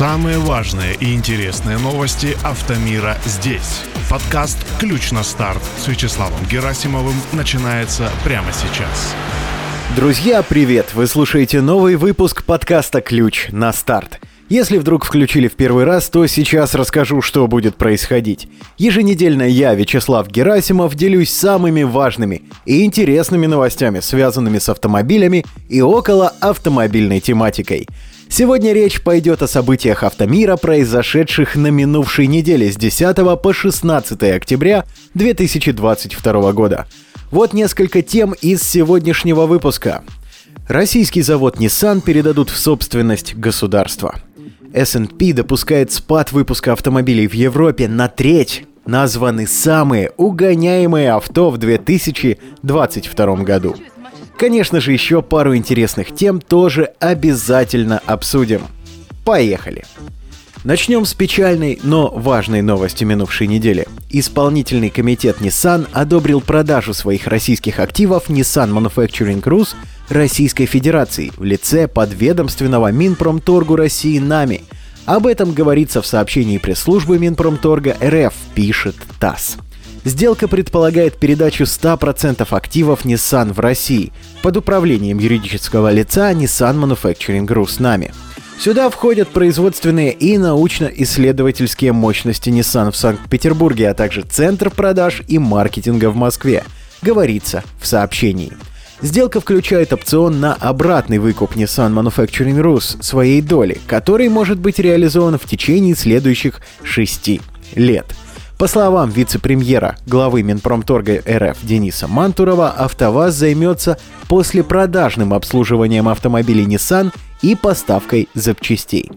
Самые важные и интересные новости автомира здесь. Подкаст «Ключ на старт» с Вячеславом Герасимовым начинается прямо сейчас. Друзья, привет! Вы слушаете новый выпуск подкаста «Ключ на старт». Если вдруг включили в первый раз, то сейчас расскажу, что будет происходить. Еженедельно я, Вячеслав Герасимов, делюсь самыми важными и интересными новостями, связанными с автомобилями и около автомобильной тематикой. Сегодня речь пойдет о событиях автомира, произошедших на минувшей неделе с 10 по 16 октября 2022 года. Вот несколько тем из сегодняшнего выпуска. Российский завод Nissan передадут в собственность государства. S&P допускает спад выпуска автомобилей в Европе на треть. Названы самые угоняемые авто в 2022 году. Конечно же, еще пару интересных тем тоже обязательно обсудим. Поехали! Начнем с печальной, но важной новости минувшей недели. Исполнительный комитет Nissan одобрил продажу своих российских активов Nissan Manufacturing Rus Российской Федерации в лице подведомственного Минпромторгу России НАМИ. Об этом говорится в сообщении пресс-службы Минпромторга РФ, пишет ТАСС. Сделка предполагает передачу 100% активов Nissan в России под управлением юридического лица Nissan Manufacturing Group нами. Сюда входят производственные и научно-исследовательские мощности Nissan в Санкт-Петербурге, а также центр продаж и маркетинга в Москве, говорится в сообщении. Сделка включает опцион на обратный выкуп Nissan Manufacturing Rus своей доли, который может быть реализован в течение следующих шести лет – по словам вице-премьера, главы Минпромторга РФ Дениса Мантурова, АвтоВАЗ займется послепродажным обслуживанием автомобилей Nissan и поставкой запчастей.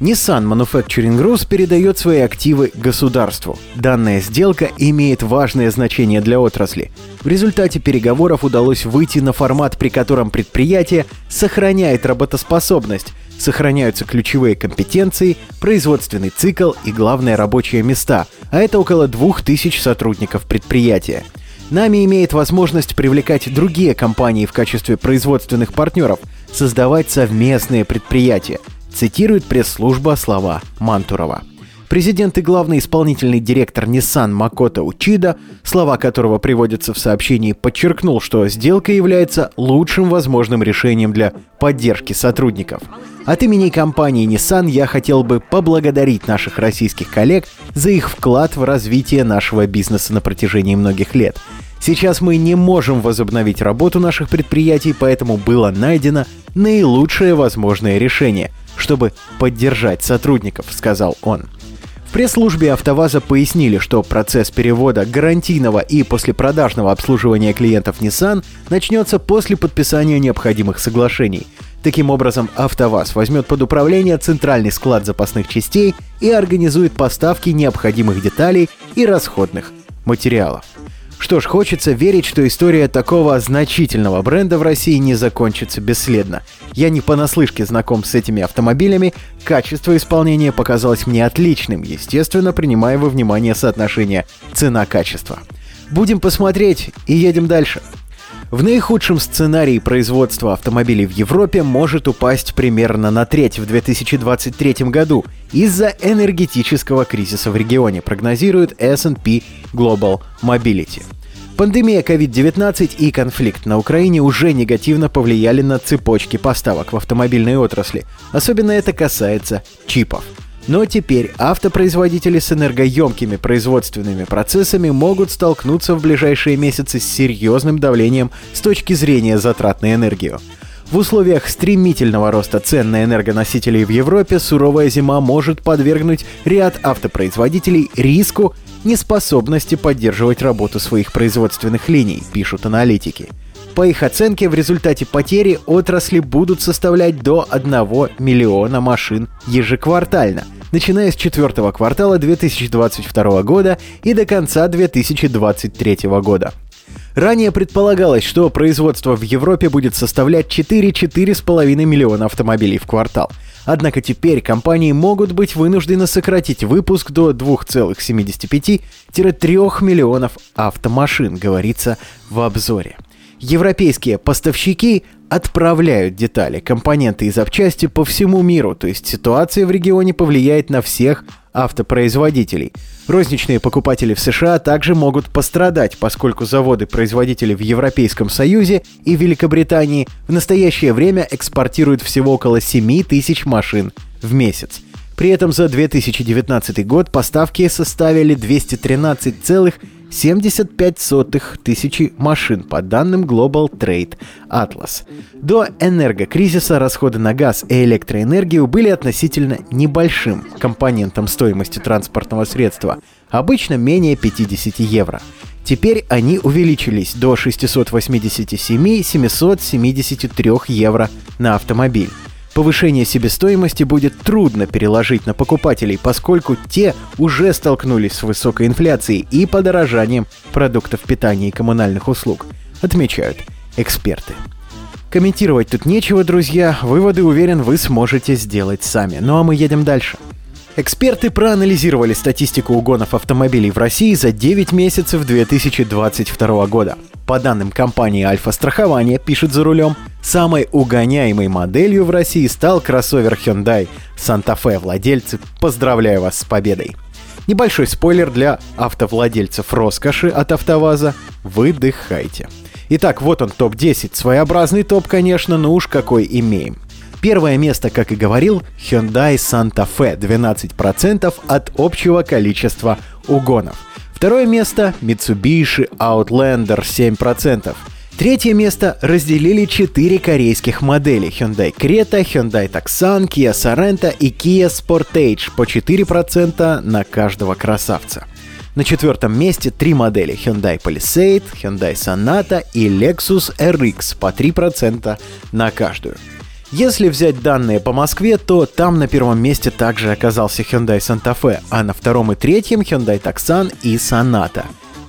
Nissan Manufacturing Group передает свои активы государству. Данная сделка имеет важное значение для отрасли. В результате переговоров удалось выйти на формат, при котором предприятие сохраняет работоспособность, сохраняются ключевые компетенции, производственный цикл и, главное, рабочие места, а это около 2000 сотрудников предприятия. Нами имеет возможность привлекать другие компании в качестве производственных партнеров, создавать совместные предприятия, цитирует пресс-служба слова Мантурова. Президент и главный исполнительный директор Nissan Макото Учида, слова которого приводятся в сообщении, подчеркнул, что сделка является лучшим возможным решением для поддержки сотрудников. От имени компании Nissan я хотел бы поблагодарить наших российских коллег за их вклад в развитие нашего бизнеса на протяжении многих лет. Сейчас мы не можем возобновить работу наших предприятий, поэтому было найдено наилучшее возможное решение, чтобы поддержать сотрудников, сказал он. В пресс-службе АвтоВАЗа пояснили, что процесс перевода гарантийного и послепродажного обслуживания клиентов Nissan начнется после подписания необходимых соглашений. Таким образом, АвтоВАЗ возьмет под управление центральный склад запасных частей и организует поставки необходимых деталей и расходных материалов. Что ж, хочется верить, что история такого значительного бренда в России не закончится бесследно. Я не понаслышке знаком с этими автомобилями, качество исполнения показалось мне отличным, естественно, принимая во внимание соотношение цена-качество. Будем посмотреть и едем дальше. В наихудшем сценарии производство автомобилей в Европе может упасть примерно на треть в 2023 году из-за энергетического кризиса в регионе, прогнозирует S&P Global Mobility. Пандемия COVID-19 и конфликт на Украине уже негативно повлияли на цепочки поставок в автомобильной отрасли. Особенно это касается чипов – но теперь автопроизводители с энергоемкими производственными процессами могут столкнуться в ближайшие месяцы с серьезным давлением с точки зрения затрат на энергию. В условиях стремительного роста цен на энергоносители в Европе суровая зима может подвергнуть ряд автопроизводителей риску неспособности поддерживать работу своих производственных линий, пишут аналитики. По их оценке, в результате потери отрасли будут составлять до 1 миллиона машин ежеквартально, начиная с четвертого квартала 2022 года и до конца 2023 года. Ранее предполагалось, что производство в Европе будет составлять 4-4,5 миллиона автомобилей в квартал. Однако теперь компании могут быть вынуждены сократить выпуск до 2,75-3 миллионов автомашин, говорится в обзоре. Европейские поставщики отправляют детали, компоненты и запчасти по всему миру, то есть ситуация в регионе повлияет на всех автопроизводителей. Розничные покупатели в США также могут пострадать, поскольку заводы-производители в Европейском Союзе и Великобритании в настоящее время экспортируют всего около 7 тысяч машин в месяц. При этом за 2019 год поставки составили 213,75 тысячи машин по данным Global Trade Atlas. До энергокризиса расходы на газ и электроэнергию были относительно небольшим компонентом стоимости транспортного средства, обычно менее 50 евро. Теперь они увеличились до 687-773 евро на автомобиль. Повышение себестоимости будет трудно переложить на покупателей, поскольку те уже столкнулись с высокой инфляцией и подорожанием продуктов питания и коммунальных услуг, отмечают эксперты. Комментировать тут нечего, друзья. Выводы, уверен, вы сможете сделать сами. Ну а мы едем дальше. Эксперты проанализировали статистику угонов автомобилей в России за 9 месяцев 2022 года. По данным компании «Альфа-страхование», пишет за рулем, самой угоняемой моделью в России стал кроссовер Hyundai Santa Fe. Владельцы, поздравляю вас с победой! Небольшой спойлер для автовладельцев роскоши от АвтоВАЗа. Выдыхайте. Итак, вот он топ-10. Своеобразный топ, конечно, но уж какой имеем. Первое место, как и говорил, Hyundai Santa Fe 12% от общего количества угонов. Второе место – Mitsubishi Outlander 7%. Третье место разделили четыре корейских модели Hyundai Creta, Hyundai Tucson, Kia Sorento и Kia Sportage по 4% на каждого красавца. На четвертом месте три модели Hyundai Palisade, Hyundai Sonata и Lexus RX по 3% на каждую. Если взять данные по Москве, то там на первом месте также оказался Hyundai Santa Fe, а на втором и третьем Hyundai Tucson и Sonata.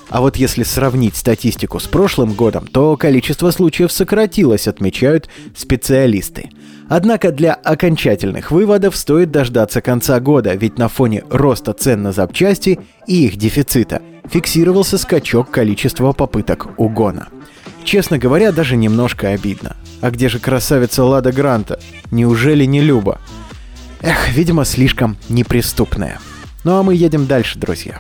А вот если сравнить статистику с прошлым годом, то количество случаев сократилось, отмечают специалисты. Однако для окончательных выводов стоит дождаться конца года, ведь на фоне роста цен на запчасти и их дефицита фиксировался скачок количества попыток угона. Честно говоря, даже немножко обидно. А где же красавица Лада Гранта? Неужели не Люба? Эх, видимо, слишком неприступная. Ну а мы едем дальше, друзья.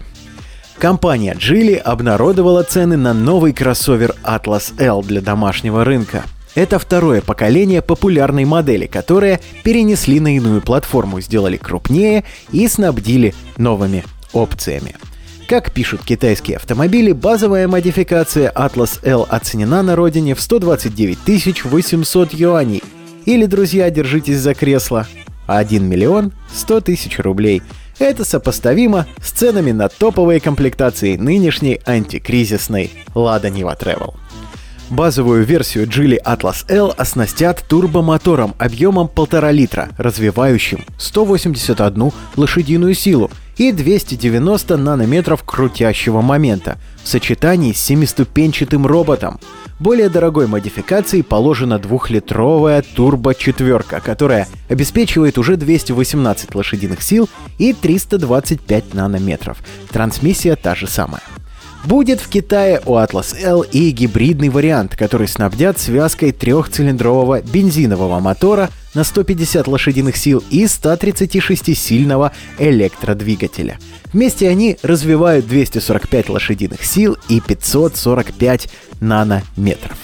Компания Geely обнародовала цены на новый кроссовер Atlas L для домашнего рынка. Это второе поколение популярной модели, которые перенесли на иную платформу, сделали крупнее и снабдили новыми опциями. Как пишут китайские автомобили, базовая модификация Atlas L оценена на родине в 129 800 юаней. Или, друзья, держитесь за кресло. 1 миллион 100 тысяч рублей. Это сопоставимо с ценами на топовые комплектации нынешней антикризисной Lada Niva Travel. Базовую версию Geely Atlas L оснастят турбомотором объемом 1,5 литра, развивающим 181 лошадиную силу и 290 нанометров крутящего момента в сочетании с семиступенчатым роботом. Более дорогой модификацией положена двухлитровая турбо-четверка, которая обеспечивает уже 218 лошадиных сил и 325 нанометров. Трансмиссия та же самая. Будет в Китае у Atlas L и гибридный вариант, который снабдят связкой трехцилиндрового бензинового мотора на 150 лошадиных сил и 136-сильного электродвигателя. Вместе они развивают 245 лошадиных сил и 545 нанометров.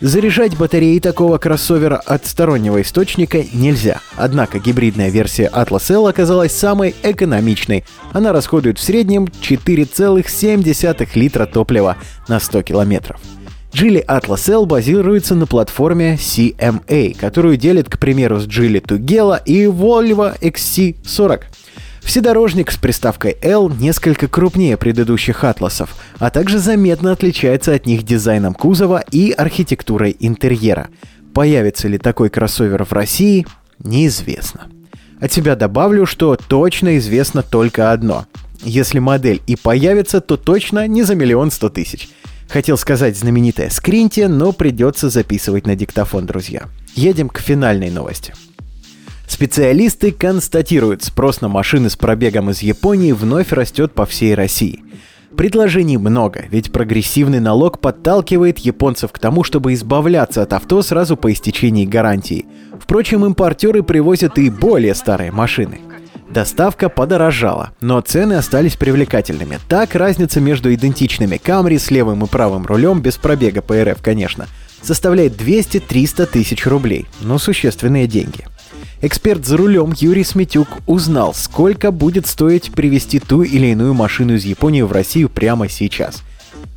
Заряжать батареи такого кроссовера от стороннего источника нельзя. Однако гибридная версия Atlas L оказалась самой экономичной. Она расходует в среднем 4,7 литра топлива на 100 километров. Geely Atlas L базируется на платформе CMA, которую делит, к примеру, с Geely Tugela и Volvo XC40. Вседорожник с приставкой L несколько крупнее предыдущих атласов, а также заметно отличается от них дизайном кузова и архитектурой интерьера. Появится ли такой кроссовер в России, неизвестно. От себя добавлю, что точно известно только одно. Если модель и появится, то точно не за миллион сто тысяч. Хотел сказать знаменитая скринте, но придется записывать на диктофон, друзья. Едем к финальной новости. Специалисты констатируют, спрос на машины с пробегом из Японии вновь растет по всей России. Предложений много, ведь прогрессивный налог подталкивает японцев к тому, чтобы избавляться от авто сразу по истечении гарантии. Впрочем, импортеры привозят и более старые машины. Доставка подорожала, но цены остались привлекательными. Так, разница между идентичными Camry с левым и правым рулем, без пробега по РФ, конечно, составляет 200-300 тысяч рублей. Но существенные деньги. Эксперт за рулем Юрий Сметюк узнал, сколько будет стоить привезти ту или иную машину из Японии в Россию прямо сейчас.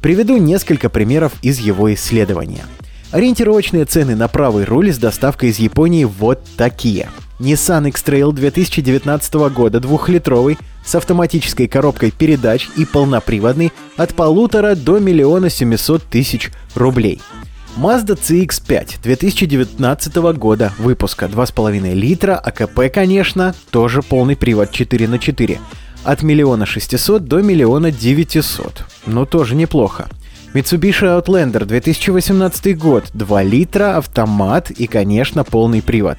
Приведу несколько примеров из его исследования. Ориентировочные цены на правый руль с доставкой из Японии вот такие. Nissan X-Trail 2019 года двухлитровый с автоматической коробкой передач и полноприводный от полутора до миллиона семисот тысяч рублей – Mazda CX-5 2019 года выпуска 2,5 литра, АКП, конечно, тоже полный привод 4 на 4 от миллиона шестисот до миллиона девятисот. Ну, тоже неплохо. Mitsubishi Outlander 2018 год, 2 литра, автомат и, конечно, полный привод.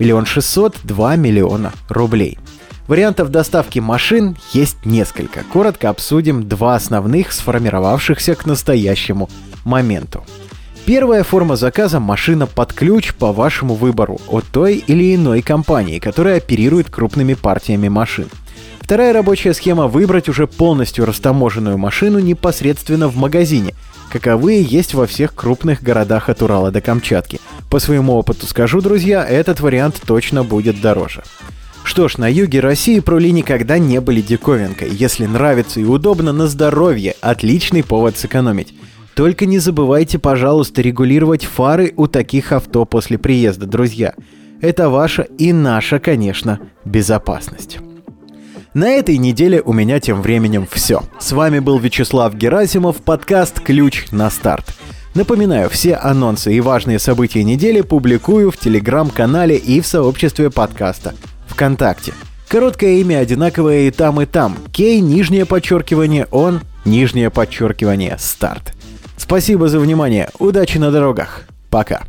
Миллион шестьсот, 2 миллиона рублей. Вариантов доставки машин есть несколько. Коротко обсудим два основных, сформировавшихся к настоящему моменту. Первая форма заказа – машина под ключ по вашему выбору от той или иной компании, которая оперирует крупными партиями машин. Вторая рабочая схема – выбрать уже полностью растаможенную машину непосредственно в магазине, каковые есть во всех крупных городах от Урала до Камчатки. По своему опыту скажу, друзья, этот вариант точно будет дороже. Что ж, на юге России проли никогда не были диковинкой. Если нравится и удобно на здоровье, отличный повод сэкономить. Только не забывайте, пожалуйста, регулировать фары у таких авто после приезда, друзья. Это ваша и наша, конечно, безопасность. На этой неделе у меня тем временем все. С вами был Вячеслав Герасимов, подкаст «Ключ на старт». Напоминаю, все анонсы и важные события недели публикую в телеграм-канале и в сообществе подкаста ВКонтакте. Короткое имя одинаковое и там, и там. Кей, нижнее подчеркивание, он, нижнее подчеркивание, старт. Спасибо за внимание. Удачи на дорогах. Пока.